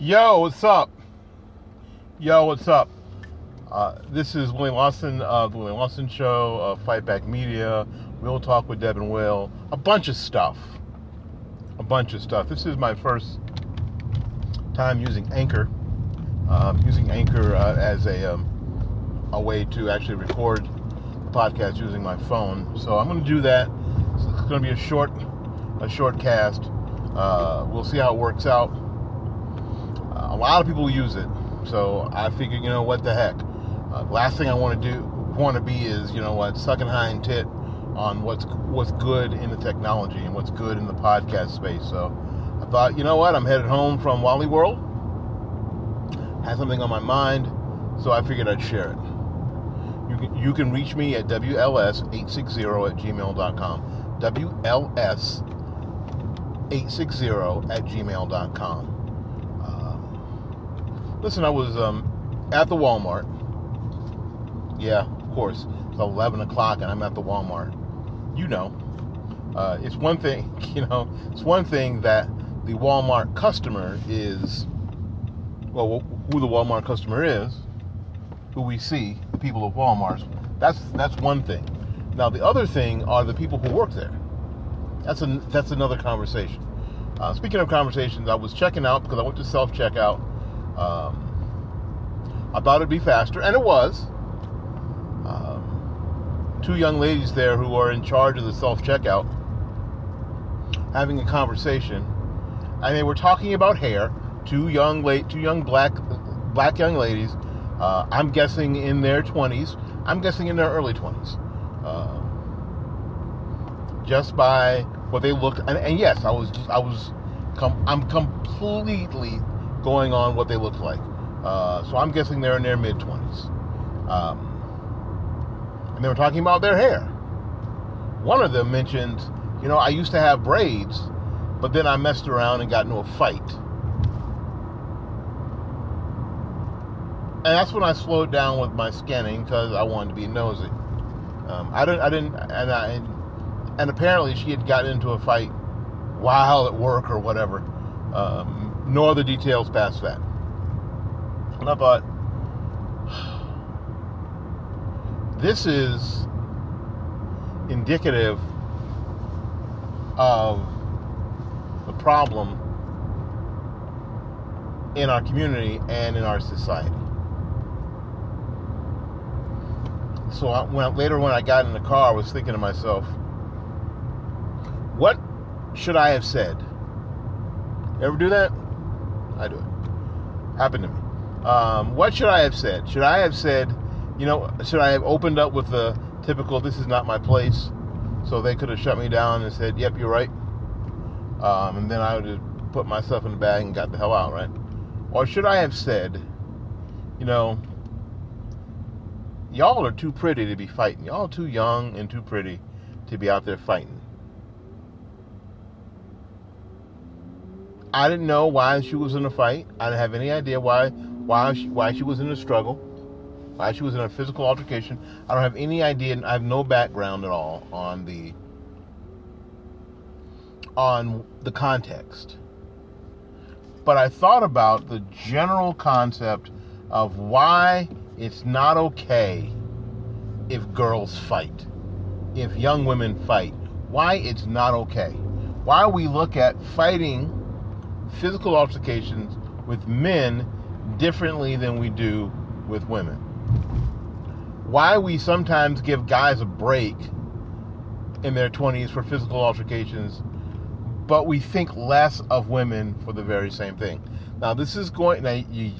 Yo, what's up? Yo, what's up? Uh, this is William Lawson of the William Lawson Show, of Fight Back Media, Real Talk with Deb and Will, a bunch of stuff. A bunch of stuff. This is my first time using Anchor, um, using Anchor uh, as a, um, a way to actually record the podcast using my phone. So I'm going to do that. It's going to be a short, a short cast. Uh, we'll see how it works out. A lot of people use it, so I figured, you know, what the heck. Uh, last thing I want to do, want to be is, you know what, sucking hind tit on what's what's good in the technology and what's good in the podcast space. So I thought, you know what, I'm headed home from Wally World. Had something on my mind, so I figured I'd share it. You can, you can reach me at WLS860 at gmail.com. WLS860 at gmail.com. Listen, I was um, at the Walmart. Yeah, of course. It's 11 o'clock and I'm at the Walmart. You know. Uh, it's one thing, you know, it's one thing that the Walmart customer is, well, who the Walmart customer is, who we see, the people of Walmart. That's that's one thing. Now the other thing are the people who work there. That's a that's another conversation. Uh, speaking of conversations, I was checking out because I went to self checkout. Um, I thought it'd be faster, and it was. Um, two young ladies there who are in charge of the self checkout having a conversation, and they were talking about hair. Two young late, two young black black young ladies. Uh, I'm guessing in their 20s. I'm guessing in their early 20s. Uh, just by what they looked, and, and yes, I was, I was, com- I'm completely going on what they looked like. Uh, so I'm guessing they're in their mid 20s. Um, and they were talking about their hair. One of them mentioned, you know, I used to have braids, but then I messed around and got into a fight. and that's when I slowed down with my scanning because I wanted to be nosy. Um, I didn't, I didn't, and I, and apparently she had gotten into a fight while at work or whatever. Um, no other details past that. And I thought, this is indicative of the problem in our community and in our society. so I, when later when I got in the car, I was thinking to myself, what should I have said? Ever do that? I do it. Happened to me. Um, what should I have said? Should I have said, you know, should I have opened up with the typical "This is not my place," so they could have shut me down and said, "Yep, you're right," um, and then I would have put myself in the bag and got the hell out, right? Or should I have said, you know, y'all are too pretty to be fighting. Y'all too young and too pretty to be out there fighting. I didn't know why she was in a fight. I didn't have any idea why why she, why she was in a struggle, why she was in a physical altercation. I don't have any idea. I have no background at all on the on the context. But I thought about the general concept of why it's not okay if girls fight, if young women fight. Why it's not okay. Why we look at fighting physical altercations with men differently than we do with women. Why we sometimes give guys a break in their 20s for physical altercations, but we think less of women for the very same thing. Now, this is going, now you,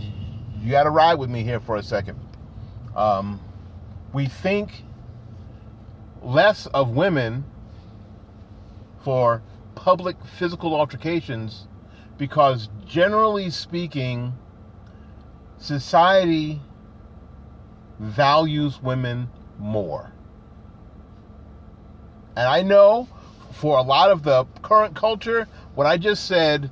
you got to ride with me here for a second. Um, we think less of women for public physical altercations because, generally speaking, society values women more. And I know for a lot of the current culture, what I just said,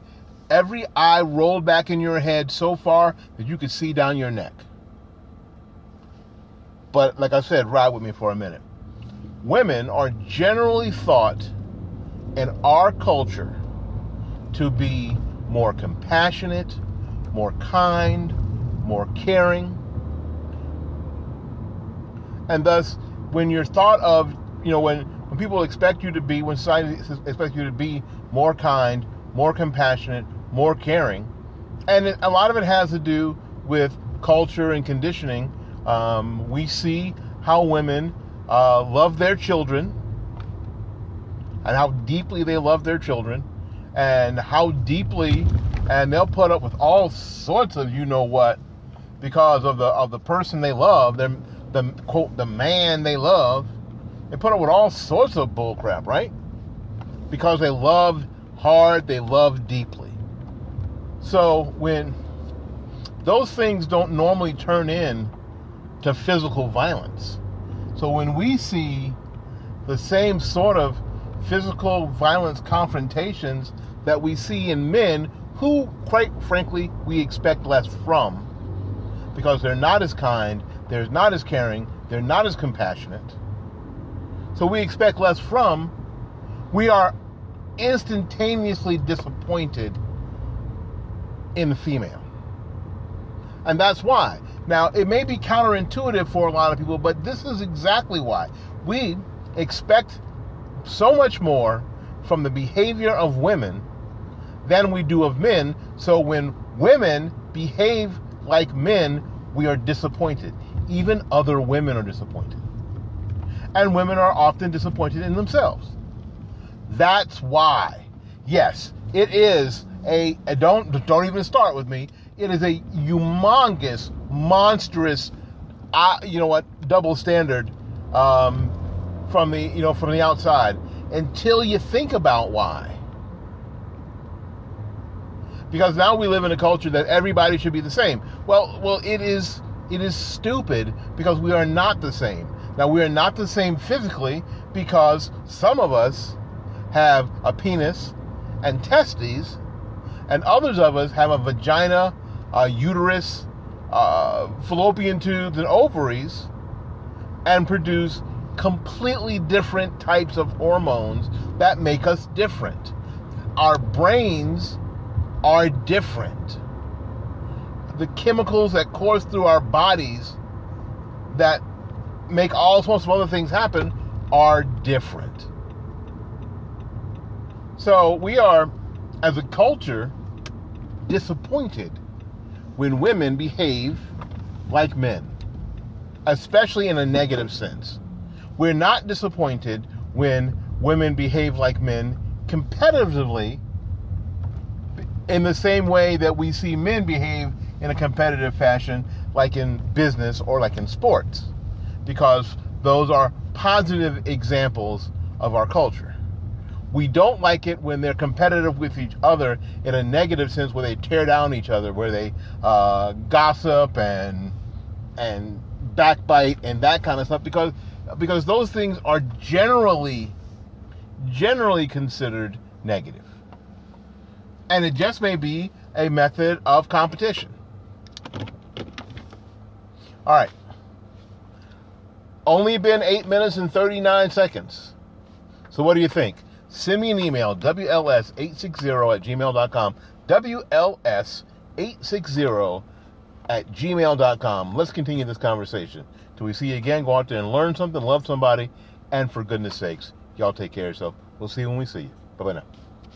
every eye rolled back in your head so far that you could see down your neck. But like I said, ride with me for a minute. Women are generally thought in our culture to be more compassionate, more kind, more caring. And thus, when you're thought of, you know, when, when people expect you to be, when society expects you to be more kind, more compassionate, more caring, and a lot of it has to do with culture and conditioning. Um, we see how women uh, love their children and how deeply they love their children and how deeply and they'll put up with all sorts of you know what because of the of the person they love the the quote the man they love. They put up with all sorts of bullcrap right? Because they love hard they love deeply. So when those things don't normally turn in to physical violence. So when we see the same sort of physical violence confrontations that we see in men who, quite frankly, we expect less from because they're not as kind, they're not as caring, they're not as compassionate. So we expect less from, we are instantaneously disappointed in the female. And that's why. Now, it may be counterintuitive for a lot of people, but this is exactly why. We expect so much more from the behavior of women than we do of men. So when women behave like men, we are disappointed. Even other women are disappointed. And women are often disappointed in themselves. That's why, yes, it is a, a don't don't even start with me. It is a humongous, monstrous, uh, you know what, double standard um, from the you know from the outside until you think about why. Because now we live in a culture that everybody should be the same. Well, well, it is it is stupid because we are not the same. Now we are not the same physically because some of us have a penis and testes, and others of us have a vagina, a uterus, uh, fallopian tubes, and ovaries, and produce completely different types of hormones that make us different. Our brains are different. The chemicals that course through our bodies that make all sorts of other things happen are different. So we are, as a culture, disappointed when women behave like men, especially in a negative sense. We're not disappointed when women behave like men competitively in the same way that we see men behave in a competitive fashion, like in business or like in sports, because those are positive examples of our culture. We don't like it when they're competitive with each other in a negative sense, where they tear down each other, where they uh, gossip and and backbite and that kind of stuff, because because those things are generally generally considered negative. And it just may be a method of competition. All right. Only been 8 minutes and 39 seconds. So what do you think? Send me an email, WLS860 at gmail.com. WLS860 at gmail.com. Let's continue this conversation. Till we see you again, go out there and learn something, love somebody, and for goodness sakes, y'all take care of yourself. We'll see you when we see you. Bye bye now.